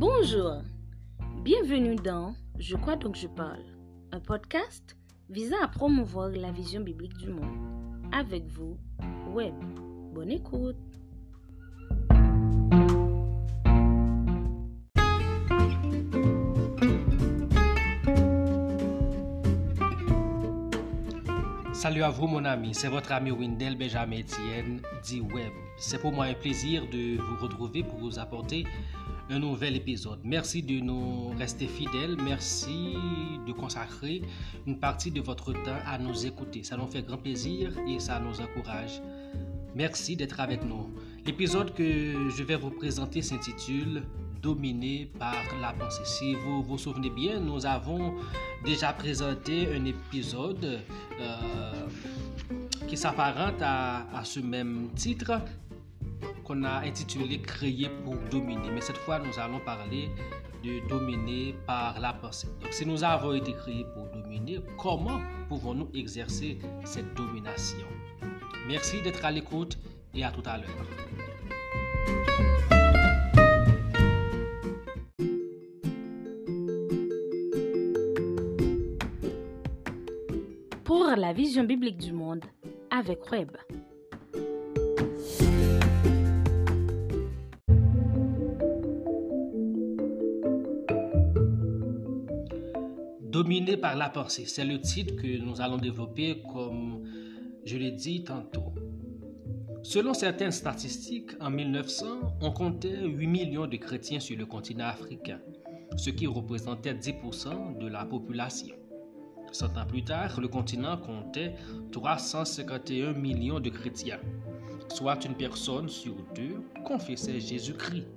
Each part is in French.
Bonjour, bienvenue dans Je crois donc je parle, un podcast visant à promouvoir la vision biblique du monde. Avec vous, Web. Bonne écoute. Salut à vous mon ami, c'est votre ami Windel Benjamin Etienne dit Web. C'est pour moi un plaisir de vous retrouver pour vous apporter un nouvel épisode. Merci de nous rester fidèles, merci de consacrer une partie de votre temps à nous écouter. Ça nous fait grand plaisir et ça nous encourage. Merci d'être avec nous. L'épisode que je vais vous présenter s'intitule dominé par la pensée. Si vous vous souvenez bien, nous avons déjà présenté un épisode euh, qui s'apparente à, à, ce même titre qu'on a intitulé Créer pour dominer. Mais cette fois, nous allons parler de dominer par la pensée. Donc, si nous avons été créés pour dominer, comment pouvons-nous exercer cette domination? Merci d'être à l'écoute et à tout à l'heure. Pour la vision biblique du monde avec Web. Dominé par la pensée, c'est le titre que nous allons développer comme je l'ai dit tantôt. Selon certaines statistiques, en 1900, on comptait 8 millions de chrétiens sur le continent africain, ce qui représentait 10% de la population. Cent ans plus tard, le continent comptait 351 millions de chrétiens, soit une personne sur deux confessait Jésus-Christ.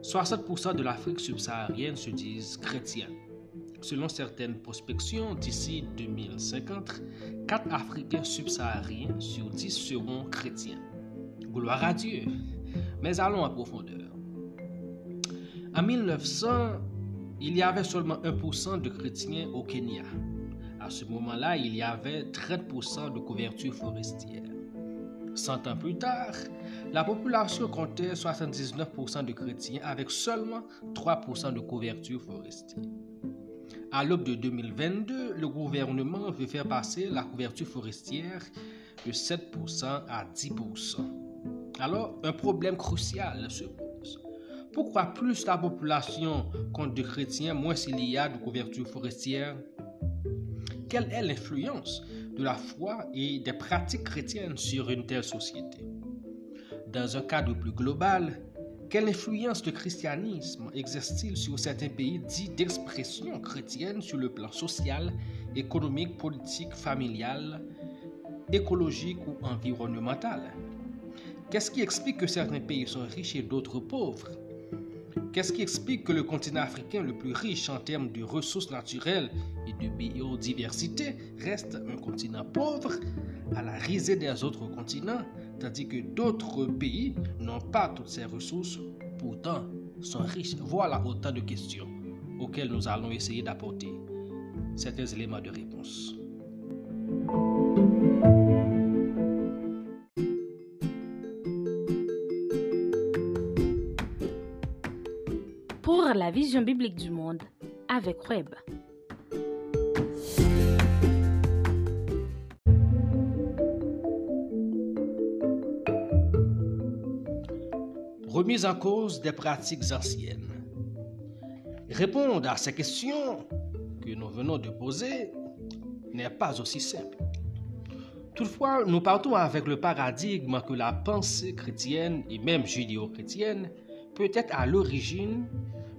60% de l'Afrique subsaharienne se disent chrétiens. Selon certaines prospections, d'ici 2050, 4 Africains subsahariens sur 10 seront chrétiens. Gloire à Dieu. Mais allons en profondeur. En 1900, il y avait seulement 1% de chrétiens au Kenya. À ce moment-là, il y avait 30% de couverture forestière. 100 ans plus tard, la population comptait 79% de chrétiens avec seulement 3% de couverture forestière. À l'aube de 2022, le gouvernement veut faire passer la couverture forestière de 7% à 10%. Alors, un problème crucial se pose. Pourquoi plus la population compte de chrétiens, moins il y a de couverture forestière? Quelle est l'influence de la foi et des pratiques chrétiennes sur une telle société? Dans un cadre plus global, quelle influence le christianisme exerce-t-il sur certains pays dits d'expression chrétienne sur le plan social, économique, politique, familial, écologique ou environnemental? Qu'est-ce qui explique que certains pays sont riches et d'autres pauvres? Qu'est-ce qui explique que le continent africain le plus riche en termes de ressources naturelles et de biodiversité reste un continent pauvre à la risée des autres continents tandis que d'autres pays n'ont pas toutes ces ressources, pourtant sont riches. Voilà autant de questions auxquelles nous allons essayer d'apporter certains éléments de réponse. Pour la vision biblique du monde avec Web. Remise en cause des pratiques anciennes. Répondre à ces questions que nous venons de poser n'est pas aussi simple. Toutefois, nous partons avec le paradigme que la pensée chrétienne et même judéo-chrétienne peut être à l'origine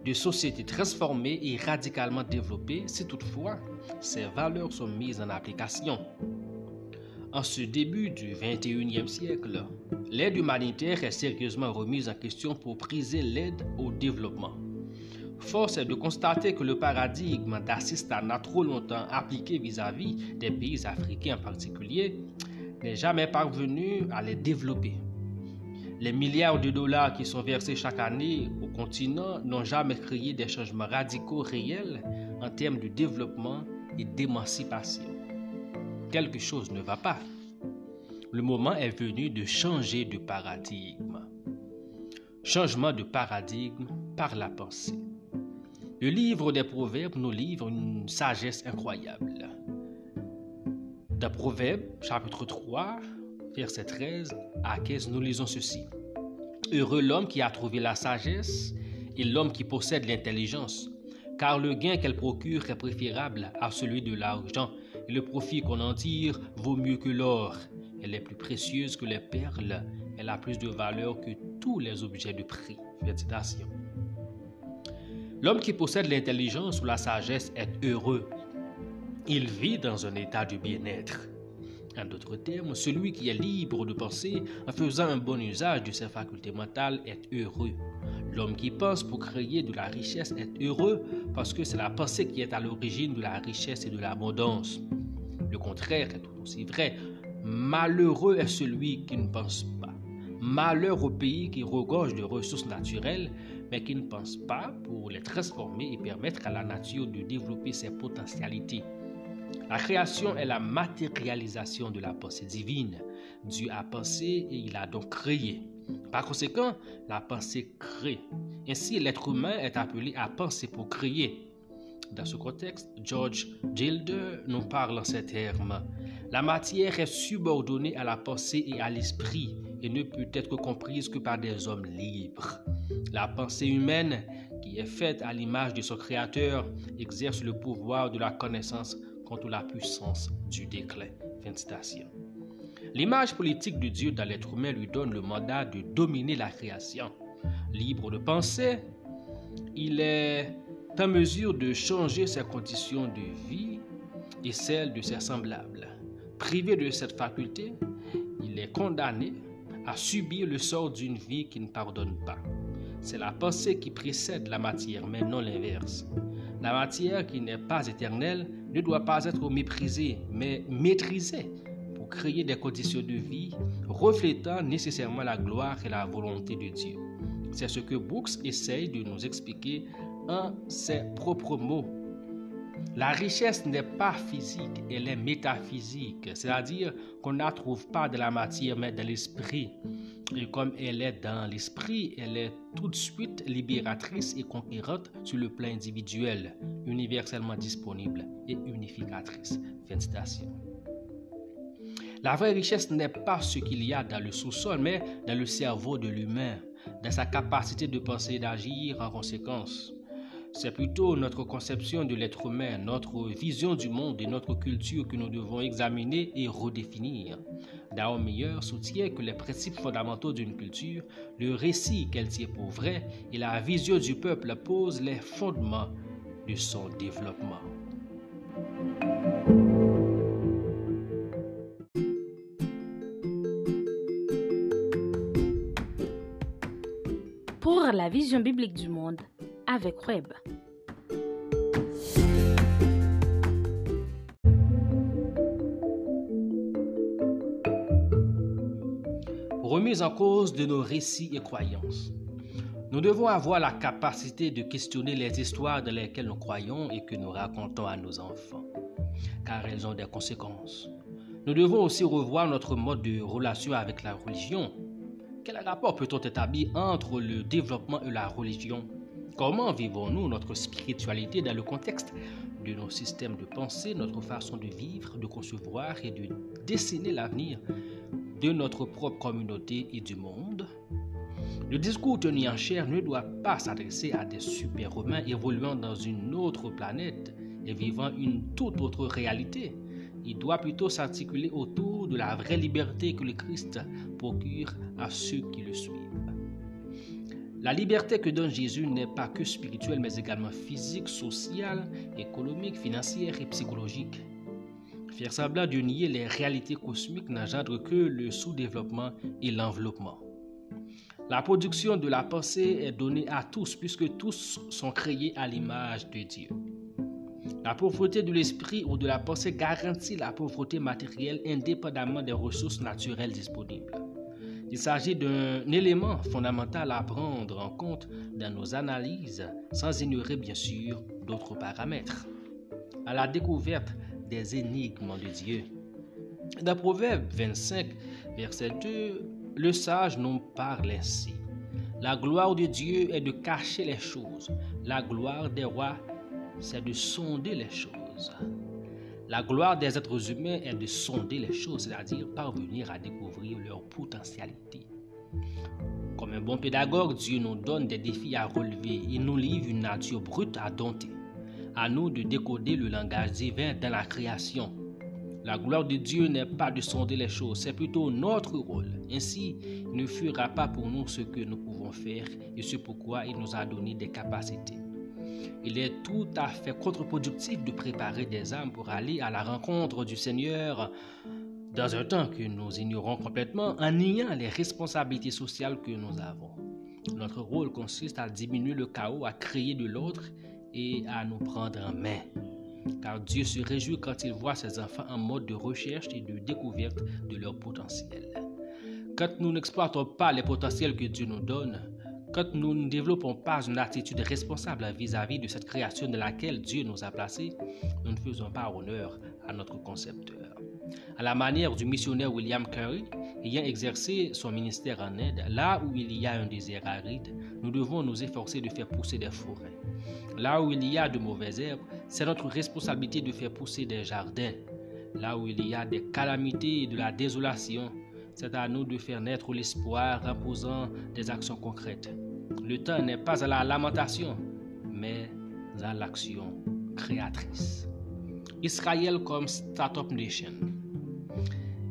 de sociétés transformées et radicalement développées si toutefois ces valeurs sont mises en application. En ce début du 21e siècle, l'aide humanitaire est sérieusement remise en question pour briser l'aide au développement. Force est de constater que le paradigme d'assistanat trop longtemps appliqué vis-à-vis des pays africains en particulier n'est jamais parvenu à les développer. Les milliards de dollars qui sont versés chaque année au continent n'ont jamais créé des changements radicaux réels en termes de développement et d'émancipation quelque chose ne va pas. Le moment est venu de changer de paradigme. Changement de paradigme par la pensée. Le livre des Proverbes nous livre une sagesse incroyable. Dans Proverbes, chapitre 3, verset 13 à 15, nous lisons ceci. Heureux l'homme qui a trouvé la sagesse et l'homme qui possède l'intelligence, car le gain qu'elle procure est préférable à celui de l'argent, et le profit qu'on en tire vaut mieux que l'or. Elle est plus précieuse que les perles, elle a plus de valeur que tous les objets de prix. L'homme qui possède l'intelligence ou la sagesse est heureux. Il vit dans un état de bien-être. En d'autres termes, celui qui est libre de penser en faisant un bon usage de ses facultés mentales est heureux. L'homme qui pense pour créer de la richesse est heureux parce que c'est la pensée qui est à l'origine de la richesse et de l'abondance. Le contraire est tout aussi vrai. Malheureux est celui qui ne pense pas. Malheur au pays qui regorge de ressources naturelles, mais qui ne pense pas pour les transformer et permettre à la nature de développer ses potentialités. La création est la matérialisation de la pensée divine. Dieu a pensé et il a donc créé. Par conséquent, la pensée crée. Ainsi, l'être humain est appelé à penser pour créer. Dans ce contexte, George Gilder nous parle en ces termes. La matière est subordonnée à la pensée et à l'esprit et ne peut être comprise que par des hommes libres. La pensée humaine, qui est faite à l'image de son Créateur, exerce le pouvoir de la connaissance contre la puissance du déclin. L'image politique de Dieu dans l'être humain lui donne le mandat de dominer la création. Libre de penser, il est en mesure de changer ses conditions de vie et celles de ses semblables. Privé de cette faculté, il est condamné à subir le sort d'une vie qui ne pardonne pas. C'est la pensée qui précède la matière, mais non l'inverse. La matière qui n'est pas éternelle ne doit pas être méprisée, mais maîtrisée pour créer des conditions de vie reflétant nécessairement la gloire et la volonté de Dieu. C'est ce que Brooks essaye de nous expliquer en ses propres mots. La richesse n'est pas physique, elle est métaphysique, c'est-à-dire qu'on ne la trouve pas de la matière mais de l'esprit. Et comme elle est dans l'esprit, elle est tout de suite libératrice et conquérante sur le plan individuel, universellement disponible et unificatrice. Fin La vraie richesse n'est pas ce qu'il y a dans le sous-sol, mais dans le cerveau de l'humain, dans sa capacité de penser et d'agir en conséquence. C'est plutôt notre conception de l'être humain, notre vision du monde et notre culture que nous devons examiner et redéfinir. Dao Meyer soutient que les principes fondamentaux d'une culture, le récit qu'elle tient pour vrai et la vision du peuple posent les fondements de son développement. Pour la vision biblique du monde, avec Web. Remise en cause de nos récits et croyances. Nous devons avoir la capacité de questionner les histoires dans lesquelles nous croyons et que nous racontons à nos enfants, car elles ont des conséquences. Nous devons aussi revoir notre mode de relation avec la religion. Quel rapport peut-on établir entre le développement et la religion? Comment vivons-nous notre spiritualité dans le contexte de nos systèmes de pensée, notre façon de vivre, de concevoir et de dessiner l'avenir de notre propre communauté et du monde? Le discours tenu en chair ne doit pas s'adresser à des super-humains évoluant dans une autre planète et vivant une toute autre réalité. Il doit plutôt s'articuler autour de la vraie liberté que le Christ procure à ceux qui le suivent. La liberté que donne Jésus n'est pas que spirituelle, mais également physique, sociale, économique, financière et psychologique. Faire semblant de nier les réalités cosmiques n'engendre que le sous-développement et l'enveloppement. La production de la pensée est donnée à tous puisque tous sont créés à l'image de Dieu. La pauvreté de l'esprit ou de la pensée garantit la pauvreté matérielle indépendamment des ressources naturelles disponibles. Il s'agit d'un élément fondamental à prendre en compte dans nos analyses, sans ignorer bien sûr d'autres paramètres. À la découverte des énigmes de Dieu. Dans Proverbe 25, verset 2, le sage nous parle ainsi. La gloire de Dieu est de cacher les choses. La gloire des rois, c'est de sonder les choses. La gloire des êtres humains est de sonder les choses, c'est-à-dire parvenir à découvrir leur potentialité. Comme un bon pédagogue, Dieu nous donne des défis à relever. Il nous livre une nature brute à dompter. À nous de décoder le langage divin dans la création. La gloire de Dieu n'est pas de sonder les choses, c'est plutôt notre rôle. Ainsi, il ne fera pas pour nous ce que nous pouvons faire et c'est pourquoi il nous a donné des capacités. Il est tout à fait contre-productif de préparer des âmes pour aller à la rencontre du Seigneur dans un temps que nous ignorons complètement en niant les responsabilités sociales que nous avons. Notre rôle consiste à diminuer le chaos, à créer de l'autre et à nous prendre en main. Car Dieu se réjouit quand il voit ses enfants en mode de recherche et de découverte de leur potentiel. Quand nous n'exploitons pas les potentiels que Dieu nous donne, quand nous ne développons pas une attitude responsable vis-à-vis de cette création de laquelle Dieu nous a placés, nous ne faisons pas honneur à notre concepteur. À la manière du missionnaire William Carey, ayant exercé son ministère en Inde, là où il y a un désert aride, nous devons nous efforcer de faire pousser des forêts. Là où il y a de mauvaises herbes, c'est notre responsabilité de faire pousser des jardins. Là où il y a des calamités et de la désolation, c'est à nous de faire naître l'espoir en posant des actions concrètes. Le temps n'est pas à la lamentation, mais à l'action créatrice. Israël comme Startup Nation.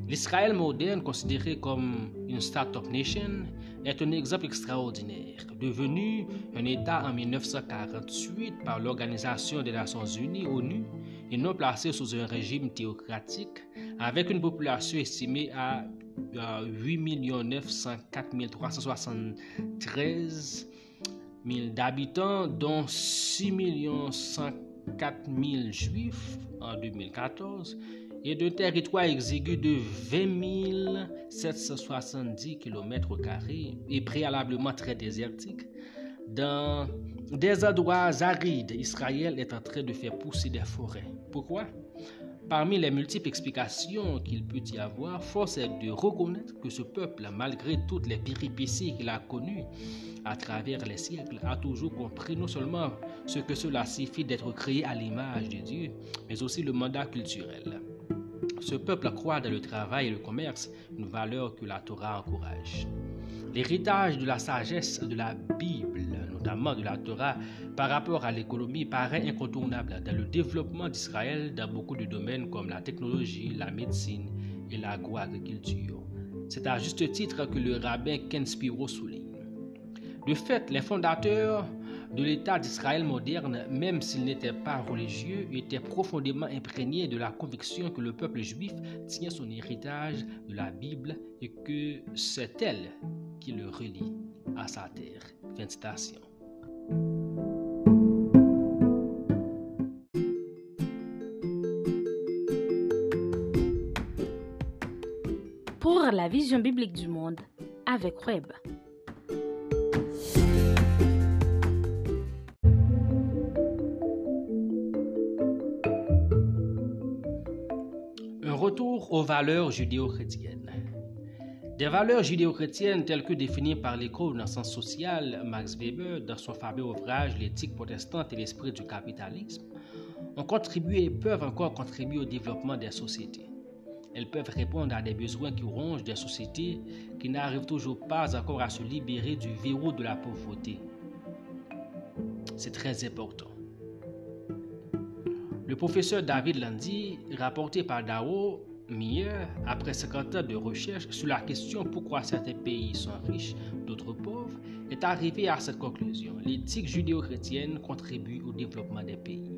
L'Israël moderne, considéré comme une Startup Nation, est un exemple extraordinaire. Devenu un État en 1948 par l'Organisation des Nations Unies, ONU, et non placé sous un régime théocratique, avec une population estimée à 8 904 373 000 d'habitants, dont 6 104 000 juifs en 2014, et d'un territoire exigu de 20 770 km et préalablement très désertique, dans des endroits arides, Israël est en train de faire pousser des forêts. Pourquoi? Parmi les multiples explications qu'il peut y avoir, force est de reconnaître que ce peuple, malgré toutes les péripéties qu'il a connues à travers les siècles, a toujours compris non seulement ce que cela signifie d'être créé à l'image de Dieu, mais aussi le mandat culturel. Ce peuple croit dans le travail et le commerce, une valeur que la Torah encourage. L'héritage de la sagesse de la Bible, notamment de la Torah, par rapport à l'économie paraît incontournable dans le développement d'Israël dans beaucoup de domaines comme la technologie, la médecine et l'agro-agriculture. C'est à juste titre que le rabbin Ken Spiro souligne. De fait, les fondateurs de l'État d'Israël moderne, même s'ils n'étaient pas religieux, étaient profondément imprégnés de la conviction que le peuple juif tient son héritage de la Bible et que c'est elle qui le relie à sa terre. Pour la vision biblique du monde avec Web. Valeurs judéo-chrétiennes. Des valeurs judéo-chrétiennes telles que définies par l'école de sens social Max Weber dans son fameux ouvrage L'éthique protestante et l'esprit du capitalisme ont contribué et peuvent encore contribuer au développement des sociétés. Elles peuvent répondre à des besoins qui rongent des sociétés qui n'arrivent toujours pas encore à se libérer du verrou de la pauvreté. C'est très important. Le professeur David Landy, rapporté par Dao Meyer, après 50 ans de recherche sur la question pourquoi certains pays sont riches, d'autres pauvres, est arrivé à cette conclusion. L'éthique judéo-chrétienne contribue au développement des pays.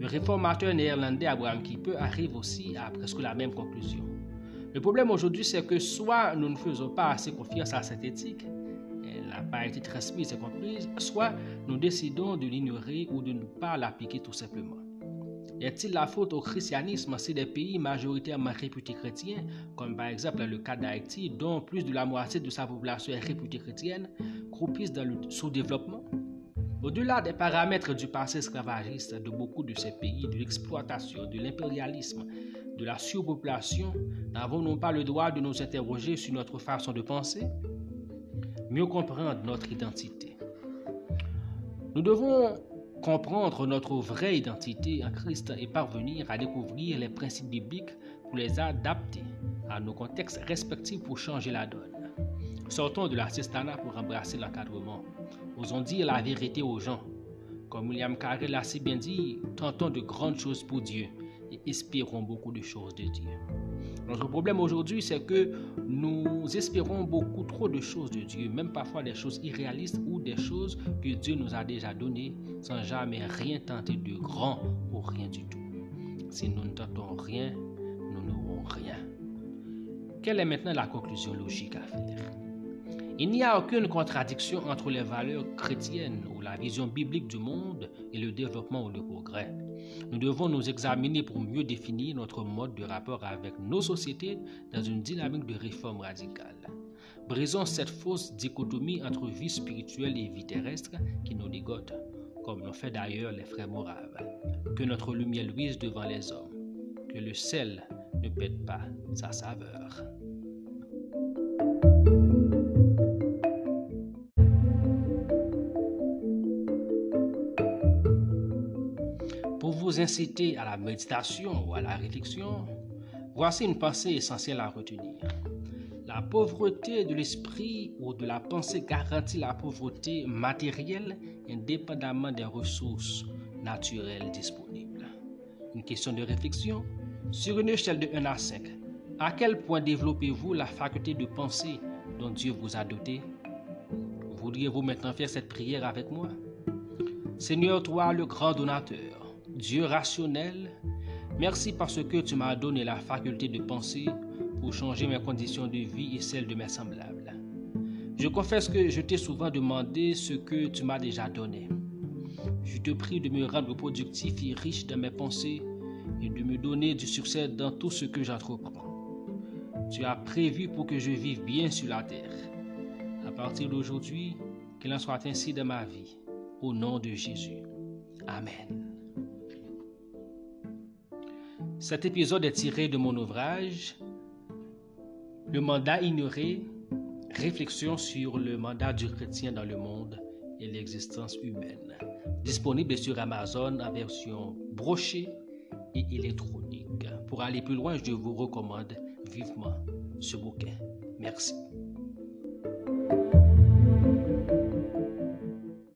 Le réformateur néerlandais Abraham Kuyper arrive aussi à presque la même conclusion. Le problème aujourd'hui, c'est que soit nous ne faisons pas assez confiance à cette éthique, elle n'a pas été transmise et comprise, soit nous décidons de l'ignorer ou de ne pas l'appliquer tout simplement. Est-il la faute au christianisme? Si des pays majoritairement réputés chrétiens, comme par exemple le cas d'Haïti, dont plus de la moitié de sa population est réputée chrétienne, croupissent dans le sous-développement Au-delà des paramètres du passé esclavagiste de beaucoup de ces pays, de l'exploitation, de l'impérialisme, de la surpopulation, n'avons-nous pas le droit de nous interroger sur notre façon de penser mieux comprendre notre identité. Nous devons comprendre notre vraie identité en Christ et parvenir à découvrir les principes bibliques pour les adapter à nos contextes respectifs pour changer la donne. Sortons de l'assistanat pour embrasser l'encadrement. Osons dire la vérité aux gens. Comme William Carrel l'a si bien dit, tentons de grandes choses pour Dieu et espérons beaucoup de choses de Dieu. Notre problème aujourd'hui, c'est que nous espérons beaucoup trop de choses de Dieu, même parfois des choses irréalistes ou des choses que Dieu nous a déjà données sans jamais rien tenter de grand ou rien du tout. Si nous ne tentons rien, nous n'aurons rien. Quelle est maintenant la conclusion logique à faire? Il n'y a aucune contradiction entre les valeurs chrétiennes ou la vision biblique du monde et le développement ou le progrès. Nous devons nous examiner pour mieux définir notre mode de rapport avec nos sociétés dans une dynamique de réforme radicale. Brisons cette fausse dichotomie entre vie spirituelle et vie terrestre qui nous dégote, comme l'ont fait d'ailleurs les frères moraves. Que notre lumière luise devant les hommes, que le sel ne pète pas sa saveur. Vous inciter à la méditation ou à la réflexion, voici une pensée essentielle à retenir. La pauvreté de l'esprit ou de la pensée garantit la pauvreté matérielle indépendamment des ressources naturelles disponibles. Une question de réflexion. Sur une échelle de 1 à 5, à quel point développez-vous la faculté de penser dont Dieu vous a doté? Voudriez-vous maintenant faire cette prière avec moi? Seigneur, toi le grand donateur, Dieu rationnel, merci parce que tu m'as donné la faculté de penser pour changer mes conditions de vie et celles de mes semblables. Je confesse que je t'ai souvent demandé ce que tu m'as déjà donné. Je te prie de me rendre productif et riche dans mes pensées et de me donner du succès dans tout ce que j'entreprends. Tu as prévu pour que je vive bien sur la terre. À partir d'aujourd'hui, qu'il en soit ainsi dans ma vie. Au nom de Jésus. Amen. Cet épisode est tiré de mon ouvrage Le mandat ignoré, réflexion sur le mandat du chrétien dans le monde et l'existence humaine, disponible sur Amazon en version brochée et électronique. Pour aller plus loin, je vous recommande vivement ce bouquin. Merci.